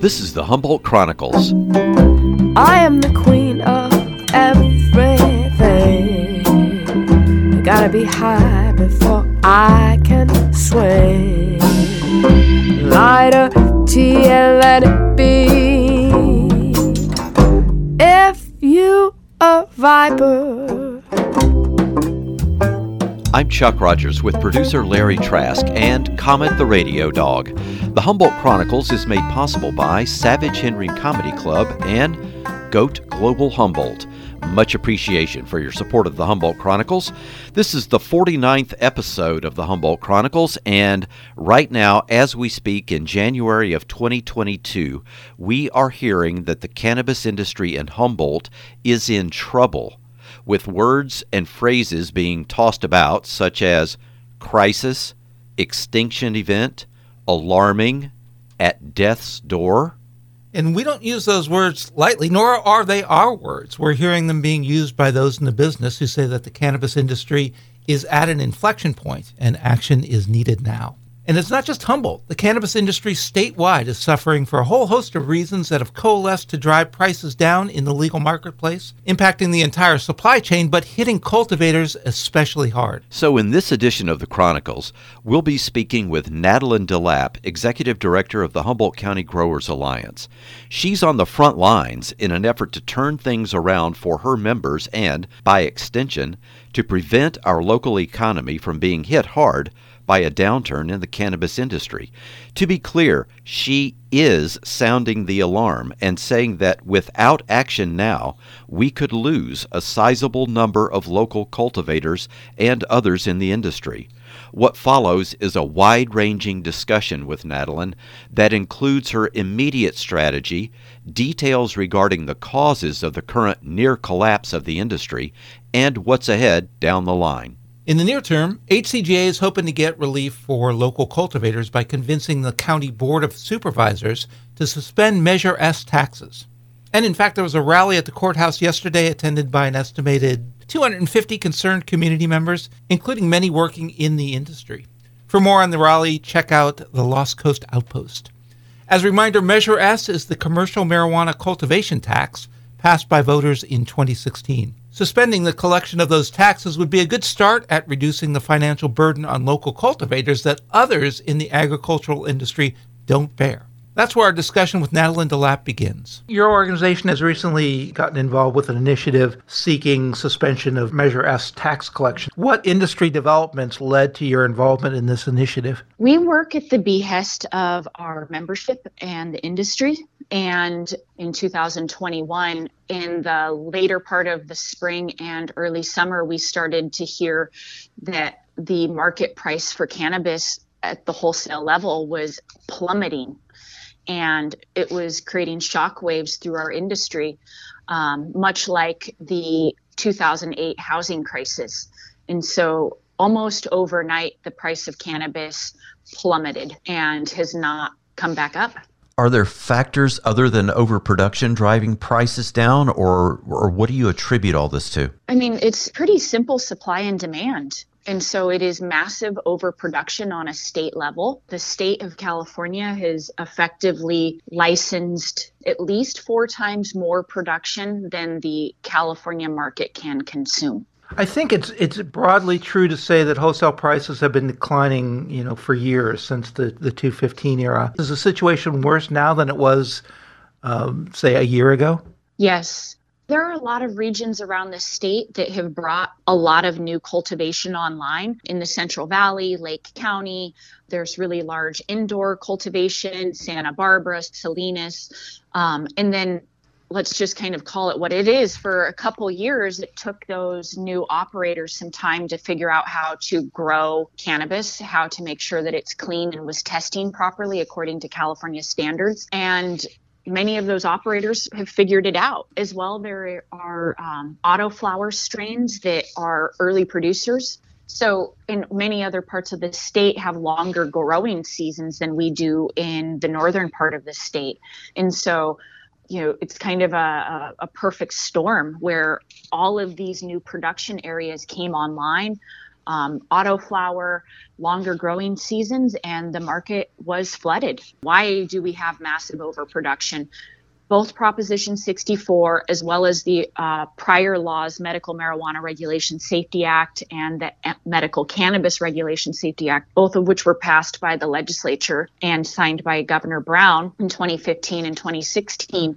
This is the Humboldt Chronicles. I am the queen of everything. I gotta be high before I can swing. Lighter, and let it be. If you a viper. I'm Chuck Rogers with producer Larry Trask and Comet the Radio Dog. The Humboldt Chronicles is made possible by Savage Henry Comedy Club and Goat Global Humboldt. Much appreciation for your support of the Humboldt Chronicles. This is the 49th episode of the Humboldt Chronicles, and right now, as we speak in January of 2022, we are hearing that the cannabis industry in Humboldt is in trouble, with words and phrases being tossed about such as crisis, extinction event, alarming, at death's door. And we don't use those words lightly, nor are they our words. We're hearing them being used by those in the business who say that the cannabis industry is at an inflection point and action is needed now. And it's not just Humboldt. The cannabis industry statewide is suffering for a whole host of reasons that have coalesced to drive prices down in the legal marketplace, impacting the entire supply chain, but hitting cultivators especially hard. So, in this edition of the Chronicles, we'll be speaking with Natalynne Delapp, Executive Director of the Humboldt County Growers Alliance. She's on the front lines in an effort to turn things around for her members and, by extension, to prevent our local economy from being hit hard by a downturn in the cannabis industry. To be clear, she is sounding the alarm and saying that without action now, we could lose a sizable number of local cultivators and others in the industry. What follows is a wide ranging discussion with Natalynne that includes her immediate strategy, details regarding the causes of the current near collapse of the industry, and what's ahead down the line. In the near term, HCGA is hoping to get relief for local cultivators by convincing the County Board of Supervisors to suspend Measure S taxes. And in fact, there was a rally at the courthouse yesterday attended by an estimated 250 concerned community members, including many working in the industry. For more on the rally, check out the Lost Coast Outpost. As a reminder, Measure S is the commercial marijuana cultivation tax passed by voters in 2016. Suspending the collection of those taxes would be a good start at reducing the financial burden on local cultivators that others in the agricultural industry don't bear. That's where our discussion with Natalynne Delapp begins. Your organization has recently gotten involved with an initiative seeking suspension of Measure S tax collection. What industry developments led to your involvement in this initiative? We work at the behest of our membership and the industry. And in 2021, in the later part of the spring and early summer, we started to hear that the market price for cannabis at the wholesale level was plummeting. And it was creating shock waves through our industry, um, much like the 2008 housing crisis. And so, almost overnight, the price of cannabis plummeted and has not come back up. Are there factors other than overproduction driving prices down or or what do you attribute all this to? I mean it's pretty simple supply and demand and so it is massive overproduction on a state level. The state of California has effectively licensed at least four times more production than the California market can consume. I think it's it's broadly true to say that wholesale prices have been declining, you know, for years since the the 215 era. Is the situation worse now than it was, um, say, a year ago? Yes. There are a lot of regions around the state that have brought a lot of new cultivation online. In the Central Valley, Lake County, there's really large indoor cultivation, Santa Barbara, Salinas. Um, and then let's just kind of call it what it is for a couple years it took those new operators some time to figure out how to grow cannabis how to make sure that it's clean and was testing properly according to california standards and many of those operators have figured it out as well there are um, auto flower strains that are early producers so, in many other parts of the state, have longer growing seasons than we do in the northern part of the state. And so, you know, it's kind of a, a, perfect storm where all of these new production areas came online. Um, autoflower, longer growing seasons, and the market was flooded. Why do we have massive overproduction? Both Proposition 64 as well as the uh, prior laws, Medical Marijuana Regulation Safety Act and the Medical Cannabis Regulation Safety Act, both of which were passed by the legislature and signed by Governor Brown in 2015 and 2016,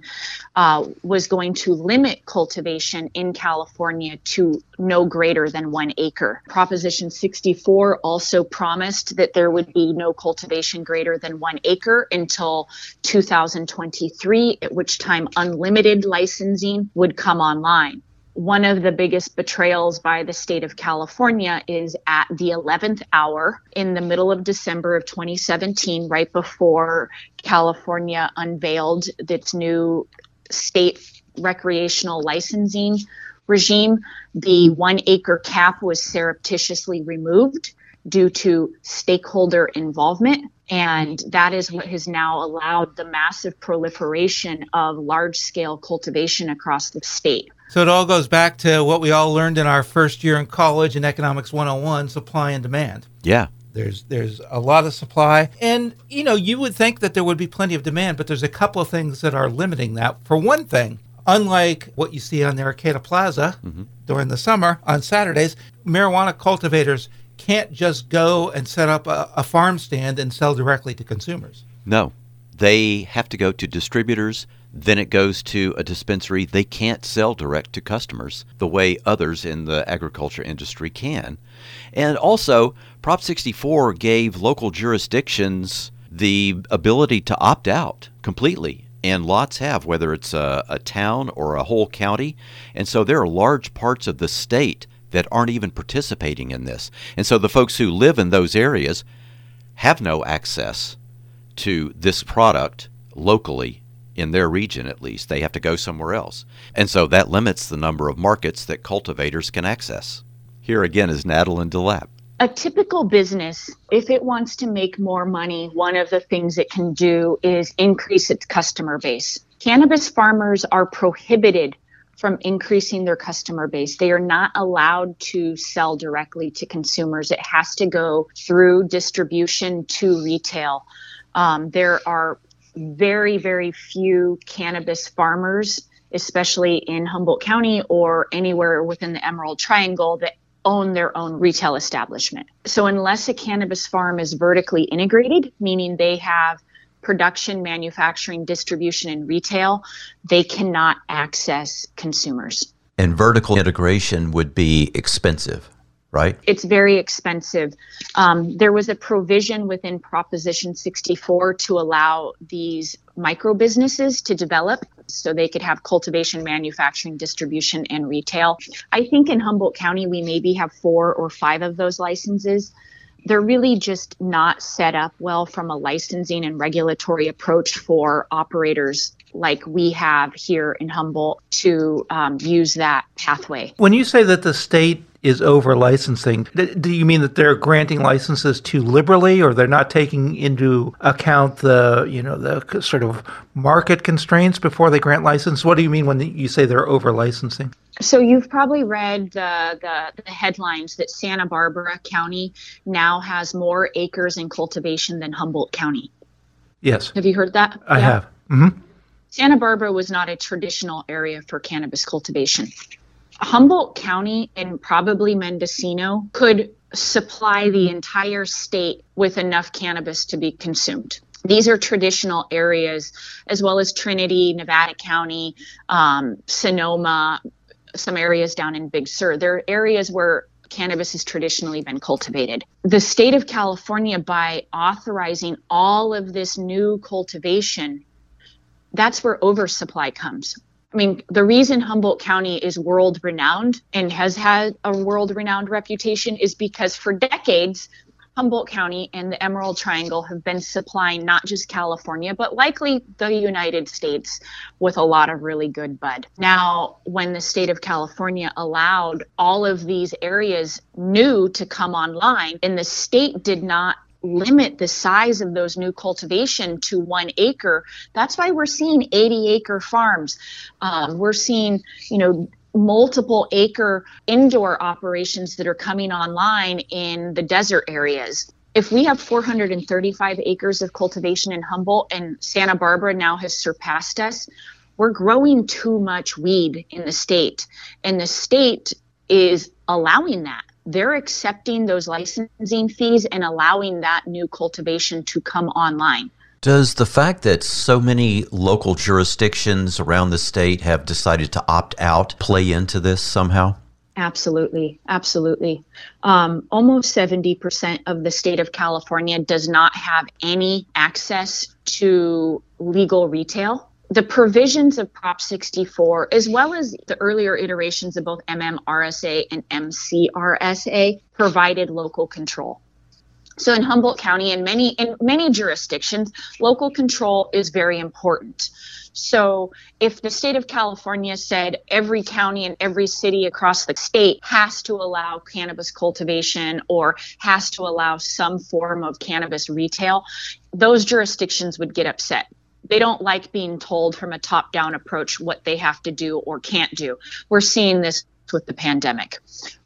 uh, was going to limit cultivation in California to no greater than one acre. Proposition 64 also promised that there would be no cultivation greater than one acre until 2023, at which time unlimited licensing would come online. One of the biggest betrayals by the state of California is at the 11th hour in the middle of December of 2017, right before California unveiled its new state recreational licensing regime, the one acre cap was surreptitiously removed due to stakeholder involvement. And that is what has now allowed the massive proliferation of large scale cultivation across the state. So it all goes back to what we all learned in our first year in college in Economics 101 supply and demand. Yeah. There's there's a lot of supply, and you know you would think that there would be plenty of demand, but there's a couple of things that are limiting that. For one thing, unlike what you see on the Arcata Plaza mm-hmm. during the summer on Saturdays, marijuana cultivators can't just go and set up a, a farm stand and sell directly to consumers. No, they have to go to distributors. Then it goes to a dispensary. They can't sell direct to customers the way others in the agriculture industry can. And also, Prop 64 gave local jurisdictions the ability to opt out completely. And lots have, whether it's a, a town or a whole county. And so there are large parts of the state that aren't even participating in this. And so the folks who live in those areas have no access to this product locally in their region at least. They have to go somewhere else. And so that limits the number of markets that cultivators can access. Here again is Natalynne Delapp. A typical business, if it wants to make more money, one of the things it can do is increase its customer base. Cannabis farmers are prohibited from increasing their customer base. They are not allowed to sell directly to consumers. It has to go through distribution to retail. Um, there are very, very few cannabis farmers, especially in Humboldt County or anywhere within the Emerald Triangle, that own their own retail establishment. So, unless a cannabis farm is vertically integrated, meaning they have production, manufacturing, distribution, and retail, they cannot access consumers. And vertical integration would be expensive, right? It's very expensive. Um, there was a provision within Proposition 64 to allow these micro businesses to develop so they could have cultivation, manufacturing, distribution, and retail. I think in Humboldt County, we maybe have four or five of those licenses they're really just not set up well from a licensing and regulatory approach for operators like we have here in Humboldt to um, use that pathway. When you say that the state is over licensing, do you mean that they're granting licenses too liberally, or they're not taking into account the you know the sort of market constraints before they grant license? What do you mean when you say they're over licensing? So you've probably read the, the, the headlines that Santa Barbara County now has more acres in cultivation than Humboldt County. Yes. Have you heard that? I yeah. have. Mm-hmm. Santa Barbara was not a traditional area for cannabis cultivation. Humboldt County and probably Mendocino could supply the entire state with enough cannabis to be consumed. These are traditional areas, as well as Trinity, Nevada County, um, Sonoma, some areas down in Big Sur. They're areas where cannabis has traditionally been cultivated. The state of California, by authorizing all of this new cultivation, that's where oversupply comes. I mean, the reason Humboldt County is world renowned and has had a world renowned reputation is because for decades, Humboldt County and the Emerald Triangle have been supplying not just California, but likely the United States with a lot of really good bud. Now, when the state of California allowed all of these areas new to come online, and the state did not limit the size of those new cultivation to one acre. That's why we're seeing 80 acre farms. Um, we're seeing, you know, multiple acre indoor operations that are coming online in the desert areas. If we have 435 acres of cultivation in Humboldt and Santa Barbara now has surpassed us, we're growing too much weed in the state. And the state is allowing that. They're accepting those licensing fees and allowing that new cultivation to come online. Does the fact that so many local jurisdictions around the state have decided to opt out play into this somehow? Absolutely, absolutely. Um, almost 70% of the state of California does not have any access to legal retail. The provisions of Prop 64, as well as the earlier iterations of both MMRSA and MCRSA, provided local control. So in Humboldt County and many in many jurisdictions, local control is very important. So if the state of California said every county and every city across the state has to allow cannabis cultivation or has to allow some form of cannabis retail, those jurisdictions would get upset they don't like being told from a top down approach what they have to do or can't do. We're seeing this with the pandemic.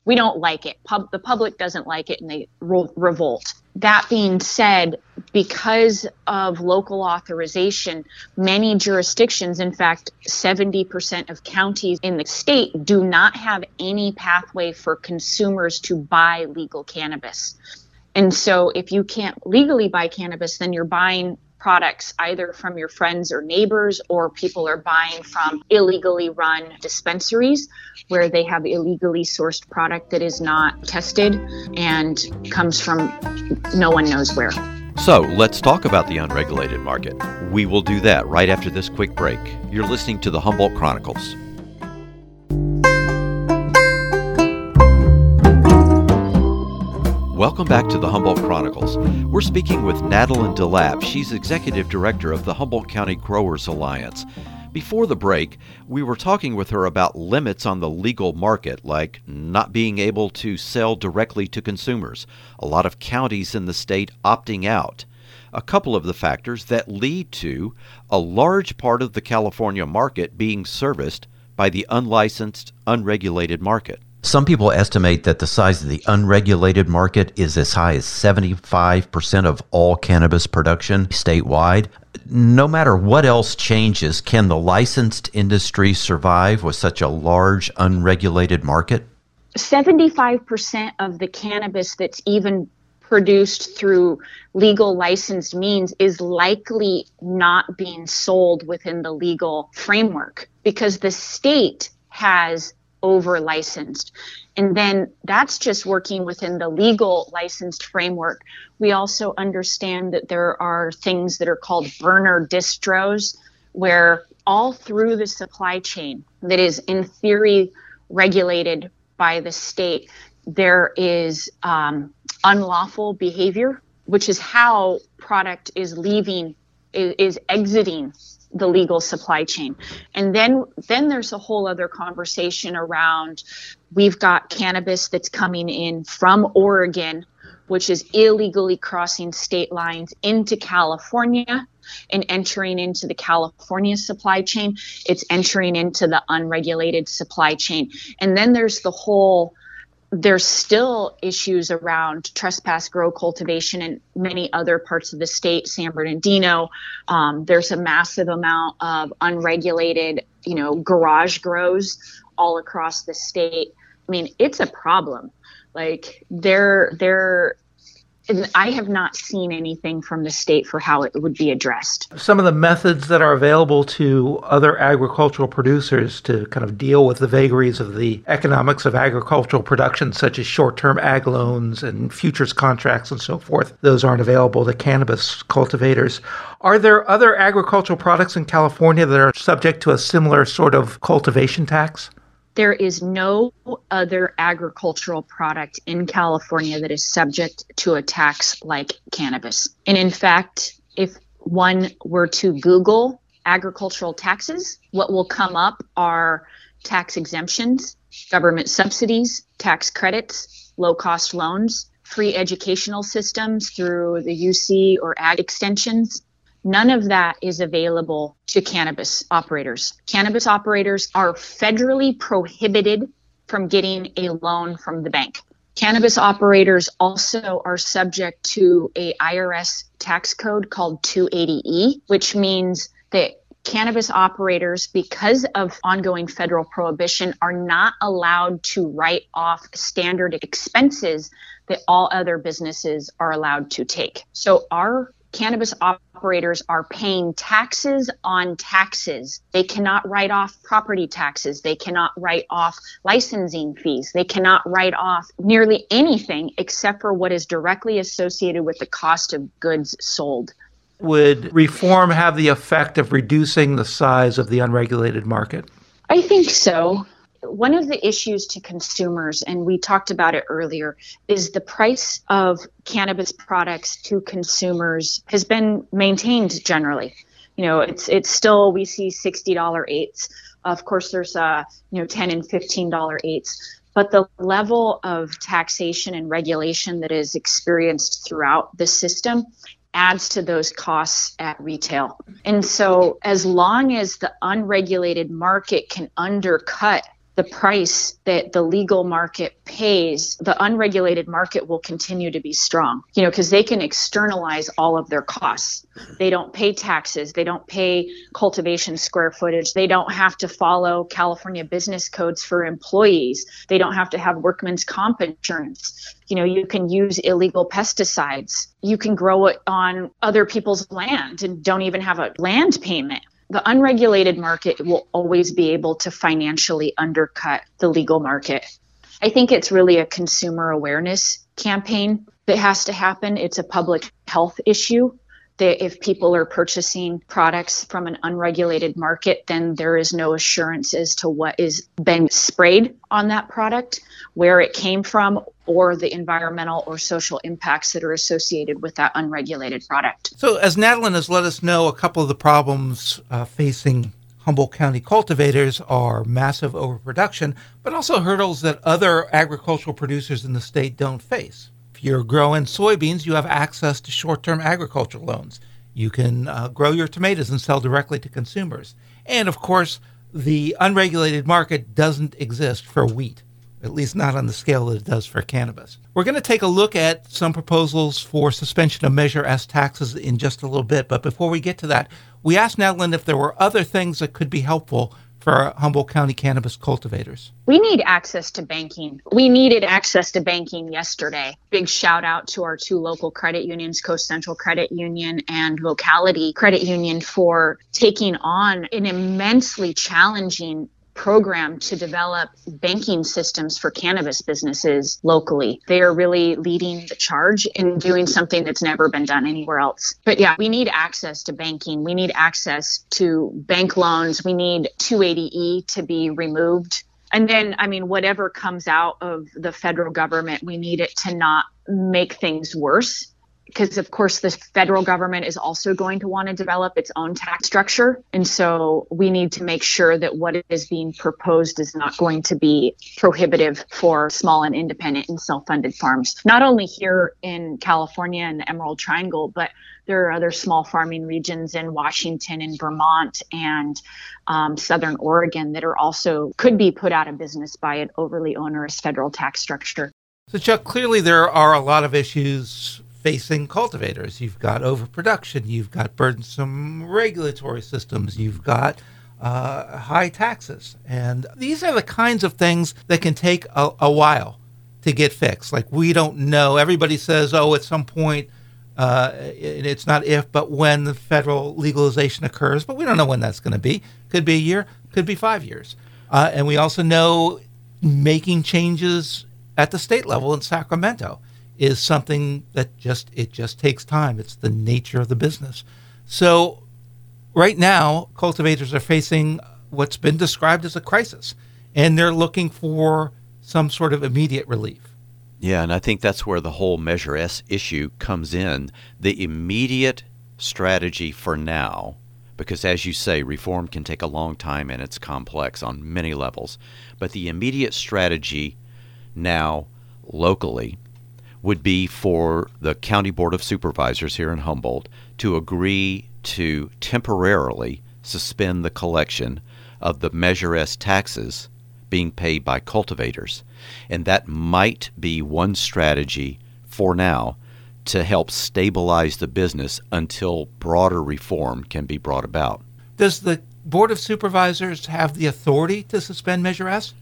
We don't like it. Pub- the public doesn't like it and they re- revolt. That being said, because of local authorization, many jurisdictions, in fact, 70% of counties in the state, do not have any pathway for consumers to buy legal cannabis. And so, if you can't legally buy cannabis, then you're buying products either from your friends or neighbors or people are buying from illegally run dispensaries where they have illegally sourced product that is not tested and comes from no one knows where. So let's talk about the unregulated market. We will do that right after this quick break. You're listening to the Humboldt Chronicles. Welcome back to the Humboldt Chronicles. We're speaking with Natalynne Delapp. She's Executive Director of the Humboldt County Growers Alliance. Before the break, we were talking with her about limits on the legal market, like not being able to sell directly to consumers, a lot of counties in the state opting out. A couple of the factors that lead to a large part of the California market being serviced by the unlicensed, unregulated market. Some people estimate that the size of the unregulated market is as high as 75% of all cannabis production statewide. No matter what else changes, can the licensed industry survive with such a large unregulated market? 75% of the cannabis that's even produced through legal licensed means is likely not being sold within the legal framework because the state has over licensed. And then that's just working within the legal licensed framework. We also understand that there are things that are called burner distros, where all through the supply chain that is in theory regulated by the state, there is um, unlawful behavior, which is how product is leaving, is, is exiting the legal supply chain. And then then there's a whole other conversation around we've got cannabis that's coming in from Oregon which is illegally crossing state lines into California and entering into the California supply chain. It's entering into the unregulated supply chain. And then there's the whole there's still issues around trespass grow cultivation in many other parts of the state, San Bernardino. Um, there's a massive amount of unregulated, you know, garage grows all across the state. I mean, it's a problem. Like there, there I have not seen anything from the state for how it would be addressed. Some of the methods that are available to other agricultural producers to kind of deal with the vagaries of the economics of agricultural production, such as short term ag loans and futures contracts and so forth, those aren't available to cannabis cultivators. Are there other agricultural products in California that are subject to a similar sort of cultivation tax? There is no other agricultural product in California that is subject to a tax like cannabis. And in fact, if one were to Google agricultural taxes, what will come up are tax exemptions, government subsidies, tax credits, low cost loans, free educational systems through the UC or ag extensions, None of that is available to cannabis operators. Cannabis operators are federally prohibited from getting a loan from the bank. Cannabis operators also are subject to a IRS tax code called 280E, which means that cannabis operators, because of ongoing federal prohibition, are not allowed to write off standard expenses that all other businesses are allowed to take. So our cannabis operators are paying taxes on taxes. They cannot write off property taxes. They cannot write off licensing fees. They cannot write off nearly anything except for what is directly associated with the cost of goods sold. Would reform have the effect of reducing the size of the unregulated market? I think so one of the issues to consumers, and we talked about it earlier, is the price of cannabis products to consumers has been maintained generally. You know, it's it's still we see sixty dollar eights. Of course, there's uh you know ten and fifteen dollar eights, but the level of taxation and regulation that is experienced throughout the system adds to those costs at retail. And so, as long as the unregulated market can undercut the price that the legal market pays, the unregulated market will continue to be strong. You know, because they can externalize all of their costs. They don't pay taxes, they don't pay cultivation square footage, they don't have to follow California business codes for employees, they don't have to have workman's comp insurance. You know, you can use illegal pesticides. You can grow it on other people's land and don't even have a land payment the unregulated market will always be able to financially undercut the legal market. I think it's really a consumer awareness campaign that has to happen. It's a public health issue that if people are purchasing products from an unregulated market, then there is no assurance as to what is being sprayed on that product, where it came from, or the environmental or social impacts that are associated with that unregulated product. So, as Natalynne has let us know, a couple of the problems uh, facing Humboldt County cultivators are massive overproduction, but also hurdles that other agricultural producers in the state don't face. If you're growing soybeans, you have access to short term agricultural loans. You can uh, grow your tomatoes and sell directly to consumers. And of course, the unregulated market doesn't exist for wheat, at least not on the scale that it does for cannabis. We're going to take a look at some proposals for suspension of Measure S taxes in just a little bit. But before we get to that, we asked Natalynne if there were other things that could be helpful for our Humboldt County cannabis cultivators? We need access to banking. We needed access to banking yesterday. Big shout out to our two local credit unions, Coast Central Credit Union and Locality Credit Union, for taking on an immensely challenging program to develop banking systems for cannabis businesses locally. They are really leading the charge in doing something that's never been done anywhere else. But yeah, we need access to banking. We need access to bank loans. We need 280E to be removed. And then, I mean, whatever comes out of the federal government, we need it to not make things worse because of course the federal government is also going to want to develop its own tax structure. And so we need to make sure that what is being proposed is not going to be prohibitive for small and independent and self-funded farms. Not only here in california and the emerald triangle but there are other small farming regions in washington and vermont and um, southern oregon that are also could be put out of business by an overly onerous federal tax structure. So chuck clearly there are a lot of issues facing cultivators. You've got overproduction, you've got burdensome regulatory systems, you've got uh, high taxes. And these are the kinds of things that can take a, a, while to get fixed. Like we don't know. Everybody says, oh, at some point, uh, it's not if, but when the federal legalization occurs. But we don't know when that's going to be. Could be a year, could be five years. Uh, and we also know making changes at the state level in Sacramento is something that just it just takes time. It's the nature of the business. So right now, cultivators are facing what's been described as a crisis, and they're looking for some sort of immediate relief. Yeah, and I think that's where the whole Measure S issue comes in. The immediate strategy for now, because as you say, reform can take a long time and it's complex on many levels, but the immediate strategy now locally would be for the County Board of Supervisors here in Humboldt to agree to temporarily suspend the collection of the Measure S taxes being paid by cultivators. And that might be one strategy for now to help stabilize the business until broader reform can be brought about. Does the Board of Supervisors have the authority to suspend Measure S?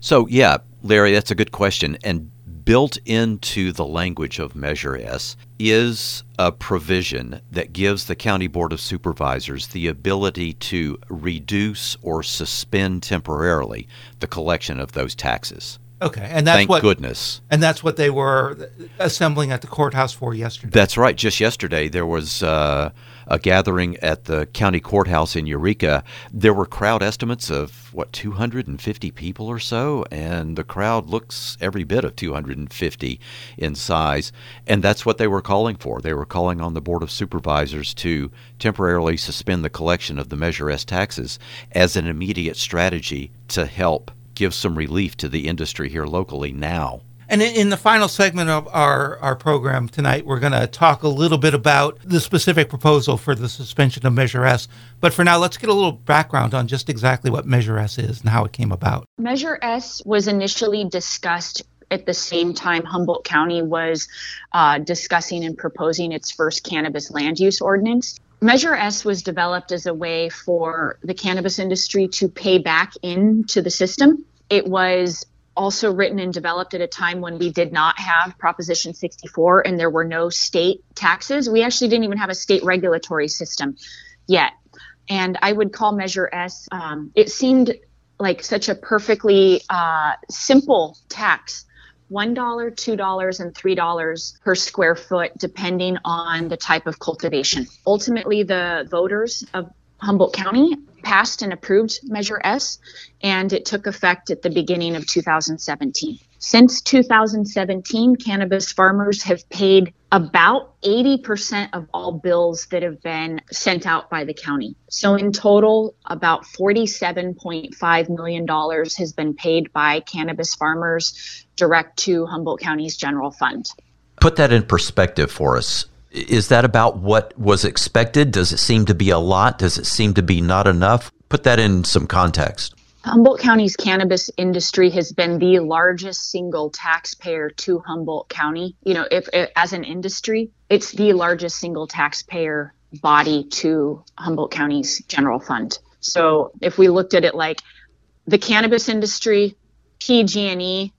So, yeah, Larry, that's a good question. And built into the language of Measure S is a provision that gives the County Board of Supervisors the ability to reduce or suspend temporarily the collection of those taxes. Okay, and that's Thank what goodness. and that's what they were assembling at the courthouse for yesterday. That's right. Just yesterday, there was uh, a gathering at the county courthouse in Eureka. There were crowd estimates of, what, 250 people or so? And the crowd looks every bit of 250 in size. And that's what they were calling for. They were calling on the Board of Supervisors to temporarily suspend the collection of the Measure S taxes as an immediate strategy to help give some relief to the industry here locally now. And in, the final segment of our, our program tonight, we're going to talk a little bit about the specific proposal for the suspension of Measure S. But for now, let's get a little background on just exactly what Measure S is and how it came about. Measure S was initially discussed at the same time Humboldt County was uh, discussing and proposing its first cannabis land use ordinance. Measure S was developed as a way for the cannabis industry to pay back into the system. It was also written and developed at a time when we did not have Proposition 64 and there were no state taxes. We actually didn't even have a state regulatory system yet. And I would call Measure S, um, it seemed like such a perfectly uh, simple tax $1, $2, and $3 per square foot, depending on the type of cultivation. Ultimately, the voters of Humboldt County passed and approved Measure S, and it took effect at the beginning of 2017. Since 2017, cannabis farmers have paid about 80% of all bills that have been sent out by the county. So, in total, about $47.5 million has been paid by cannabis farmers direct to Humboldt County's general fund. Put that in perspective for us. Is that about what was expected? Does it seem to be a lot? Does it seem to be not enough? Put that in some context. Humboldt County's cannabis industry has been the largest single taxpayer to Humboldt County. You know, if, if, as an industry, it's the largest single taxpayer body to Humboldt County's general fund. So if we looked at it like the cannabis industry, PG&E,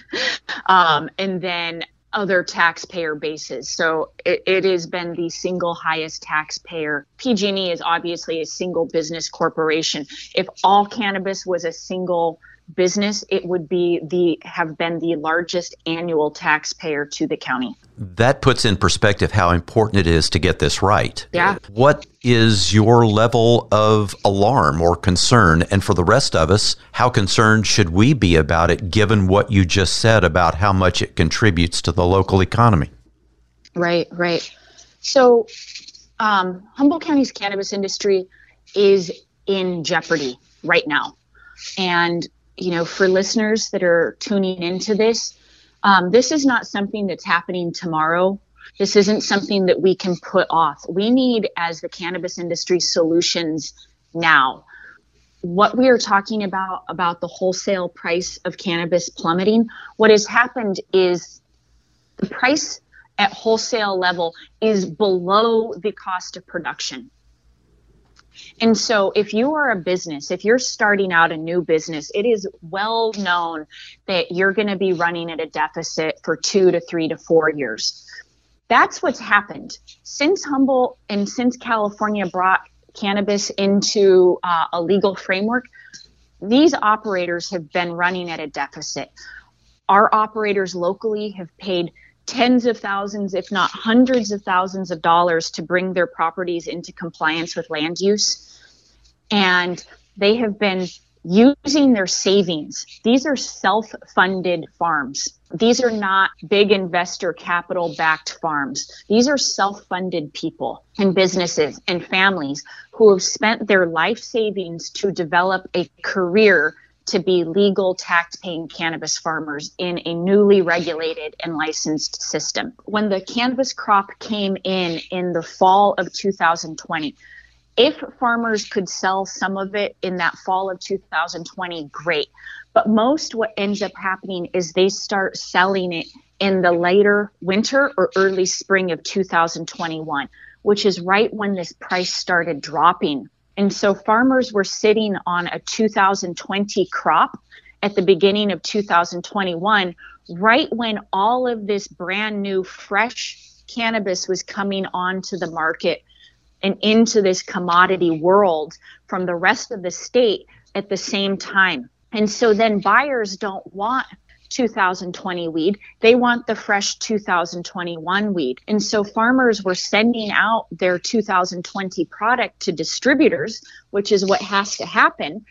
um, and then other taxpayer bases. So it, it, has been the single highest taxpayer. PG&E is obviously a single business corporation. If all cannabis was a single business, it would be the have been the largest annual taxpayer to the county. That puts in perspective how important it is to get this right. Yeah. What is your level of alarm or concern? And for the rest of us, how concerned should we be about it given what you just said about how much it contributes to the local economy? Right, right. So, um, Humboldt County's cannabis industry is in jeopardy right now. And you know, for listeners that are tuning into this, um, this is not something that's happening tomorrow. This isn't something that we can put off. We need, as the cannabis industry, solutions now. What we are talking about, about the wholesale price of cannabis plummeting, what has happened is the price at wholesale level is below the cost of production. And so, if you are a business, if you're starting out a new business, it is well known that you're going to be running at a deficit for two to three to four years. That's what's happened since Humble and since California brought cannabis into uh, a legal framework. These operators have been running at a deficit. Our operators locally have paid tens of thousands, if not hundreds of thousands of dollars to bring their properties into compliance with land use. And they have been using their savings. These are self funded farms. These are not big investor capital backed farms. These are self funded people and businesses and families who have spent their life savings to develop a career to be legal tax paying cannabis farmers in a newly regulated and licensed system. When the cannabis crop came in in the fall of 2020, if farmers could sell some of it in that fall of 2020, great. But most what ends up happening is they start selling it in the later winter or early spring of 2021, which is right when this price started dropping and so farmers were sitting on a 2020 crop at the beginning of 2021, right when all of this brand new fresh cannabis was coming onto the market and into this commodity world from the rest of the state at the same time. And so then buyers don't want 2020 weed. They want the fresh 2021 weed. And so farmers were sending out their 2020 product to distributors, which is what has to happen.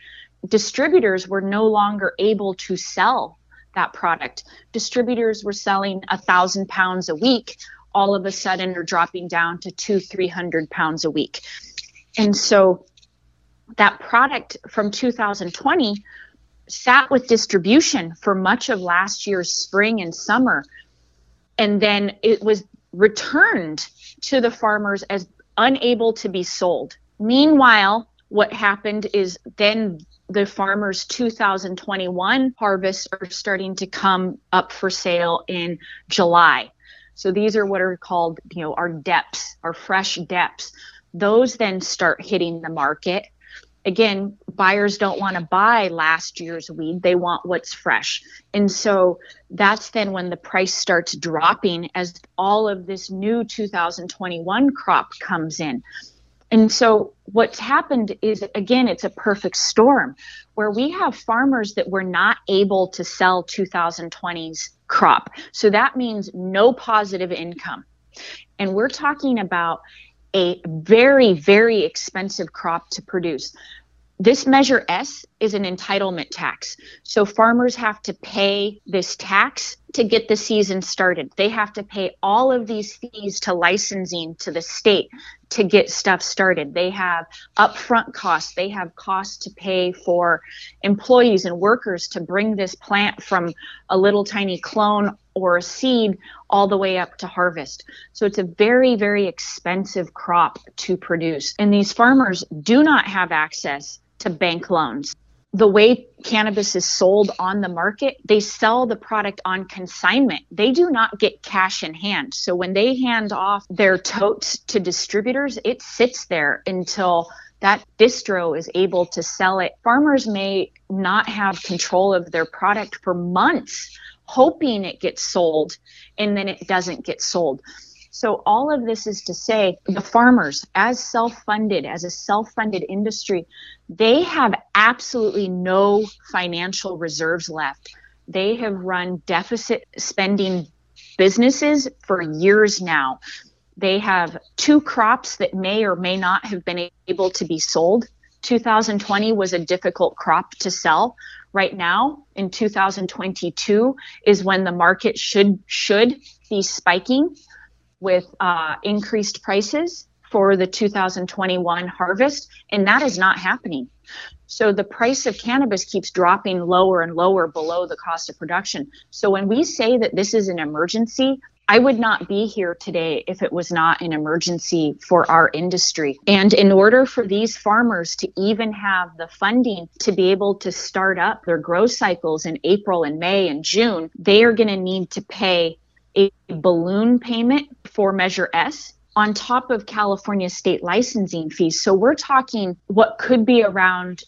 Distributors were no longer able to sell that product. Distributors were selling a thousand pounds a week. All of a sudden, are dropping down to two, three hundred pounds a week. And so that product from 2020 sat with distribution for much of last year's spring and summer. And then it was returned to the farmers as unable to be sold. Meanwhile, what happened is then the farmers 2021 harvests are starting to come up for sale in July. So these are what are called, you know, our depths, our fresh depths. Those then start hitting the market again, buyers don't want to buy last year's weed. They want what's fresh. And so that's then when the price starts dropping as all of this new 2021 crop comes in. And so what's happened is again it's a perfect storm where we have farmers that were not able to sell 2020's crop. So that means no positive income. And we're talking about a very, very expensive crop to produce. This Measure S is an entitlement tax. So farmers have to pay this tax to get the season started. They have to pay all of these fees to licensing to the state to get stuff started. They have upfront costs. They have costs to pay for employees and workers to bring this plant from a little tiny clone or a seed all the way up to harvest. So it's a very, very expensive crop to produce. And these farmers do not have access to bank loans. The way cannabis is sold on the market, they sell the product on consignment. They do not get cash in hand. So when they hand off their totes to distributors, it sits there until that distro is able to sell it. Farmers may not have control of their product for months, hoping it gets sold, and then it doesn't get sold. So, all of this is to say the farmers, as self funded, as a self funded industry, they have absolutely no financial reserves left. They have run deficit spending businesses for years now. They have two crops that may or may not have been able to be sold. 2020 was a difficult crop to sell. Right now, in 2022, is when the market should should be spiking with uh, increased prices for the 2021 harvest, and that is not happening. So the price of cannabis keeps dropping lower and lower below the cost of production. So when we say that this is an emergency, I would not be here today if it was not an emergency for our industry. And in order for these farmers to even have the funding to be able to start up their growth cycles in April and May and June, they are going to need to pay a balloon payment for Measure S on top of California state licensing fees. So we're talking what could be around,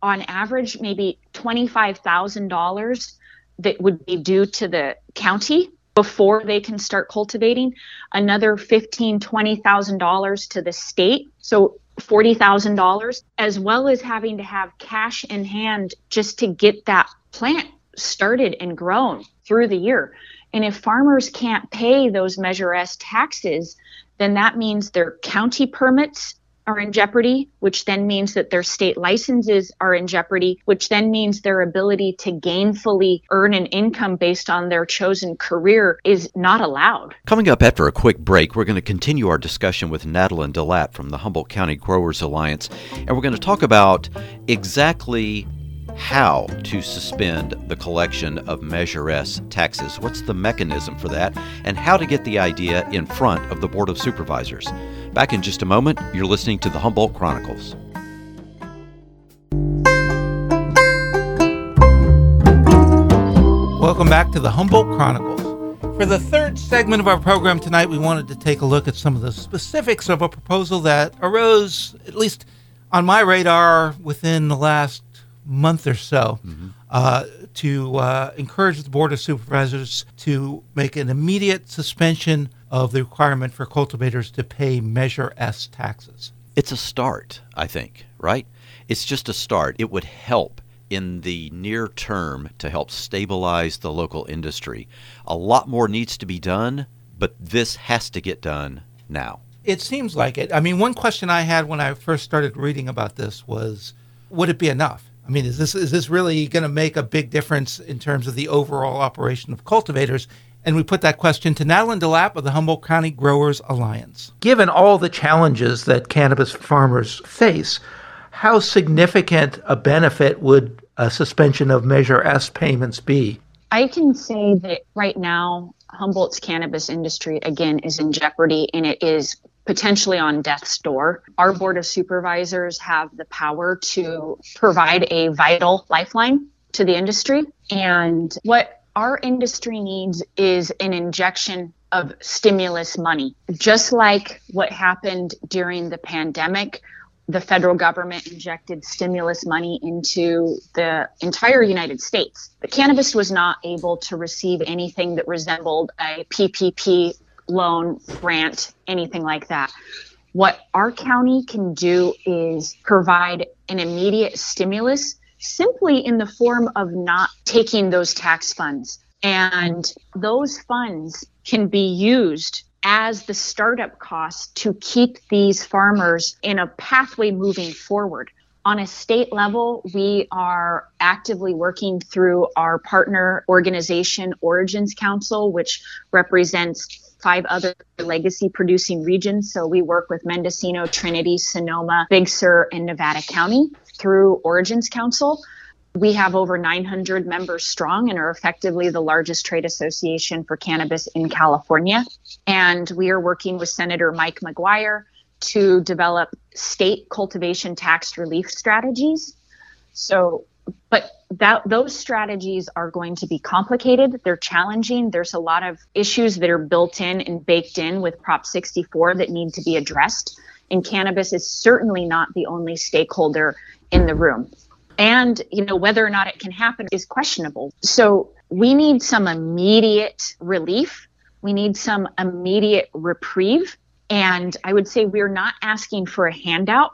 on average, maybe $25,000 that would be due to the county before they can start cultivating, another $15,000, $20,000 to the state. So $40,000, as well as having to have cash in hand just to get that plant started and grown through the year. And if farmers can't pay those Measure S taxes, then that means their county permits are in jeopardy, which then means that their state licenses are in jeopardy, which then means their ability to gainfully earn an income based on their chosen career is not allowed. Coming up after a quick break, we're going to continue our discussion with Natalynne Delapp from the Humboldt County Growers Alliance, and we're going to talk about exactly how to suspend the collection of Measure S taxes. What's the mechanism for that? And how to get the idea in front of the Board of Supervisors. Back in just a moment, you're listening to the Humboldt Chronicles. Welcome back to the Humboldt Chronicles. For the third segment of our program tonight, we wanted to take a look at some of the specifics of a proposal that arose, at least on my radar, within the last month or so, mm-hmm. uh, to uh, encourage the Board of Supervisors to make an immediate suspension of the requirement for cultivators to pay Measure S taxes. It's a start, I think, right? It's just a start. It would help in the near term to help stabilize the local industry. A lot more needs to be done, but this has to get done now. It seems like it. I mean, one question I had when I first started reading about this was would it be enough? I mean, is this is this really going to make a big difference in terms of the overall operation of cultivators? And we put that question to Natalynne Delapp of the Humboldt County Growers Alliance. Given all the challenges that cannabis farmers face, how significant a benefit would a suspension of Measure S payments be? I can say that right now, Humboldt's cannabis industry, again, is in jeopardy and it is potentially on death's door. Our Board of Supervisors have the power to provide a vital lifeline to the industry. And what our industry needs is an injection of stimulus money. Just like what happened during the pandemic, the federal government injected stimulus money into the entire United States. But cannabis was not able to receive anything that resembled a PPP loan, grant, anything like that. What our county can do is provide an immediate stimulus simply in the form of not taking those tax funds. And those funds can be used as the startup cost to keep these farmers in a pathway moving forward. On a state level, we are actively working through our partner organization, Origins Council, which represents five other legacy producing regions. So we work with Mendocino, Trinity, Sonoma, Big Sur, and Nevada County through Origins Council. We have over 900 members strong and are effectively the largest trade association for cannabis in California. And we are working with Senator Mike McGuire to develop state cultivation tax relief strategies. So, but that those strategies are going to be complicated. They're challenging. There's a lot of issues that are built in and baked in with Prop 64 that need to be addressed. And cannabis is certainly not the only stakeholder in the room and you know whether or not it can happen is questionable so we need some immediate relief we need some immediate reprieve and i would say we're not asking for a handout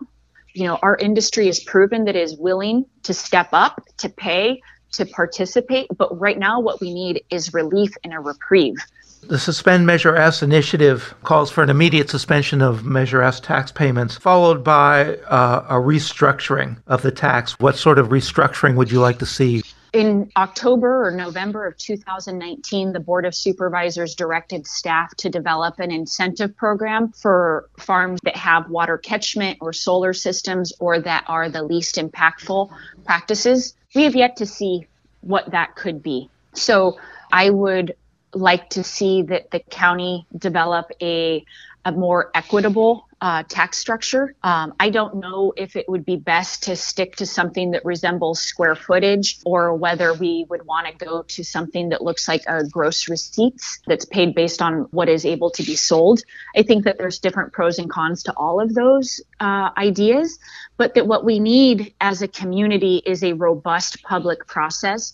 you know our industry has proven that it is willing to step up to pay to participate but right now what we need is relief and a reprieve the Suspend Measure S initiative calls for an immediate suspension of Measure S tax payments, followed by uh, a restructuring of the tax. What sort of restructuring would you like to see? In October or November of 2019, the Board of Supervisors directed staff to develop an incentive program for farms that have water catchment or solar systems or that are the least impactful practices. We have yet to see what that could be. So I would like to see that the county develop a, a more equitable uh, tax structure. Um, I don't know if it would be best to stick to something that resembles square footage or whether we would want to go to something that looks like a gross receipts that's paid based on what is able to be sold. I think that there's different pros and cons to all of those uh, ideas, but that what we need as a community is a robust public process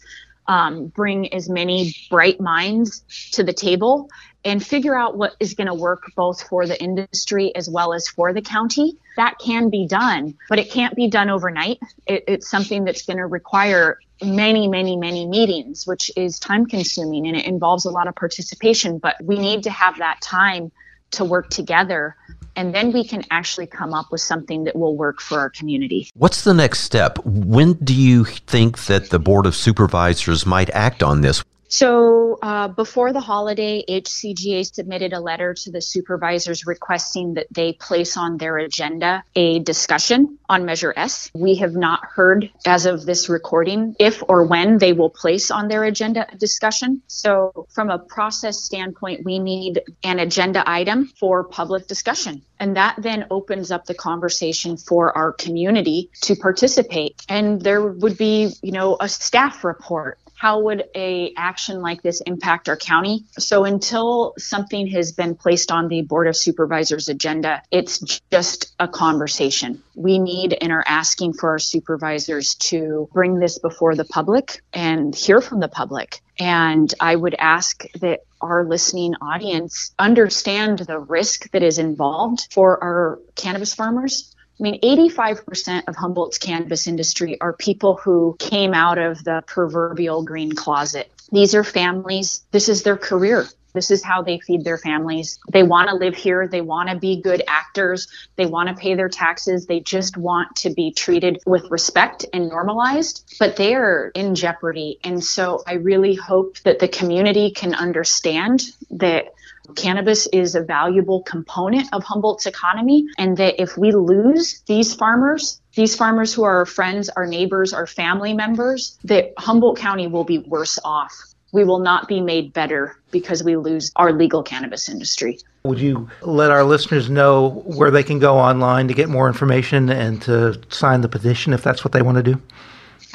um, bring as many bright minds to the table and figure out what is going to work both for the industry as well as for the county. That can be done, but it can't be done overnight. It, it's something that's going to require many, many, many meetings, which is time consuming and it involves a lot of participation. But we need to have that time to work together and then we can actually come up with something that will work for our community. What's the next step? When do you think that the Board of Supervisors might act on this? So, uh, before the holiday, HCGA submitted a letter to the supervisors requesting that they place on their agenda a discussion on Measure S. We have not heard, as of this recording, if or when they will place on their agenda a discussion. So, from a process standpoint, we need an agenda item for public discussion. And that then opens up the conversation for our community to participate. And there would be, you know, a staff report how would a action like this impact our county? So until something has been placed on the board of supervisors agenda it's just a conversation. We need and are asking for our supervisors to bring this before the public and hear from the public. And I would ask that our listening audience understand the risk that is involved for our cannabis farmers I mean, 85% of Humboldt's cannabis industry are people who came out of the proverbial green closet. These are families, this is their career. This is how they feed their families. They want to live here. They want to be good actors. They want to pay their taxes. They just want to be treated with respect and normalized, but they are in jeopardy. And so I really hope that the community can understand that Cannabis is a valuable component of Humboldt's economy, and that if we lose these farmers, these farmers who are our friends, our neighbors, our family members, that Humboldt County will be worse off. We will not be made better because we lose our legal cannabis industry. Would you let our listeners know where they can go online to get more information and to sign the petition if that's what they want to do?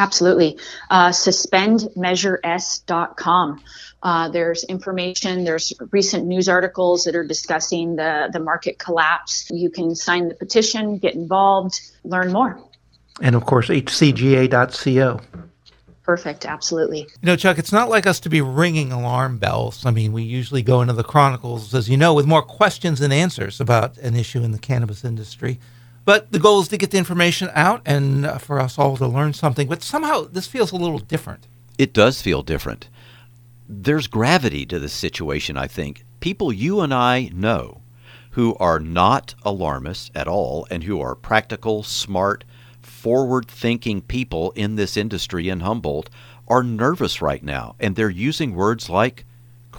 Absolutely. Uh, suspendmeasures.com. Uh, there's information, there's recent news articles that are discussing the, the market collapse. You can sign the petition, get involved, learn more. And of course, hcga.co. Perfect, absolutely. You know, Chuck, it's not like us to be ringing alarm bells. I mean, we usually go into the Chronicles, as you know, with more questions than answers about an issue in the cannabis industry. But the goal is to get the information out and uh, for us all to learn something. But somehow this feels a little different. It does feel different there's gravity to this situation, I think. People you and I know who are not alarmists at all and who are practical, smart, forward thinking people in this industry in Humboldt are nervous right now. And they're using words like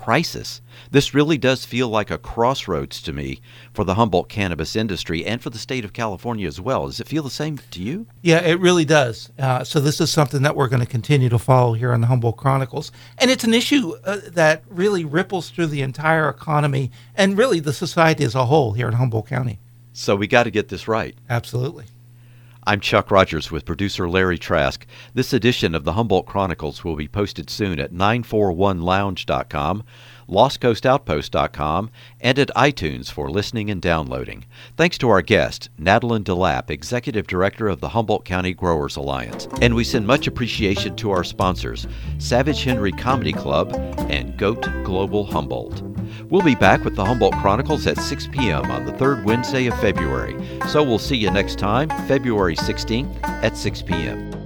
crisis. This really does feel like a crossroads to me for the Humboldt cannabis industry and for the state of California as well. Does it feel the same to you? Yeah, it really does. Uh, so, this is something that we're going to continue to follow here on the Humboldt Chronicles. And it's an issue uh, that really ripples through the entire economy and really the society as a whole here in Humboldt County. So, we got to get this right. Absolutely. I'm Chuck Rogers with producer Larry Trask. This edition of the Humboldt Chronicles will be posted soon at 941lounge.com, lostcoastoutpost.com, and at iTunes for listening and downloading. Thanks to our guest, Natalynne Delapp, Executive Director of the Humboldt County Growers Alliance. And we send much appreciation to our sponsors, Savage Henry Comedy Club and Goat Global Humboldt. We'll be back with the Humboldt Chronicles at 6 p.m. on the third Wednesday of February. So we'll see you next time, February 16th at 6 p.m.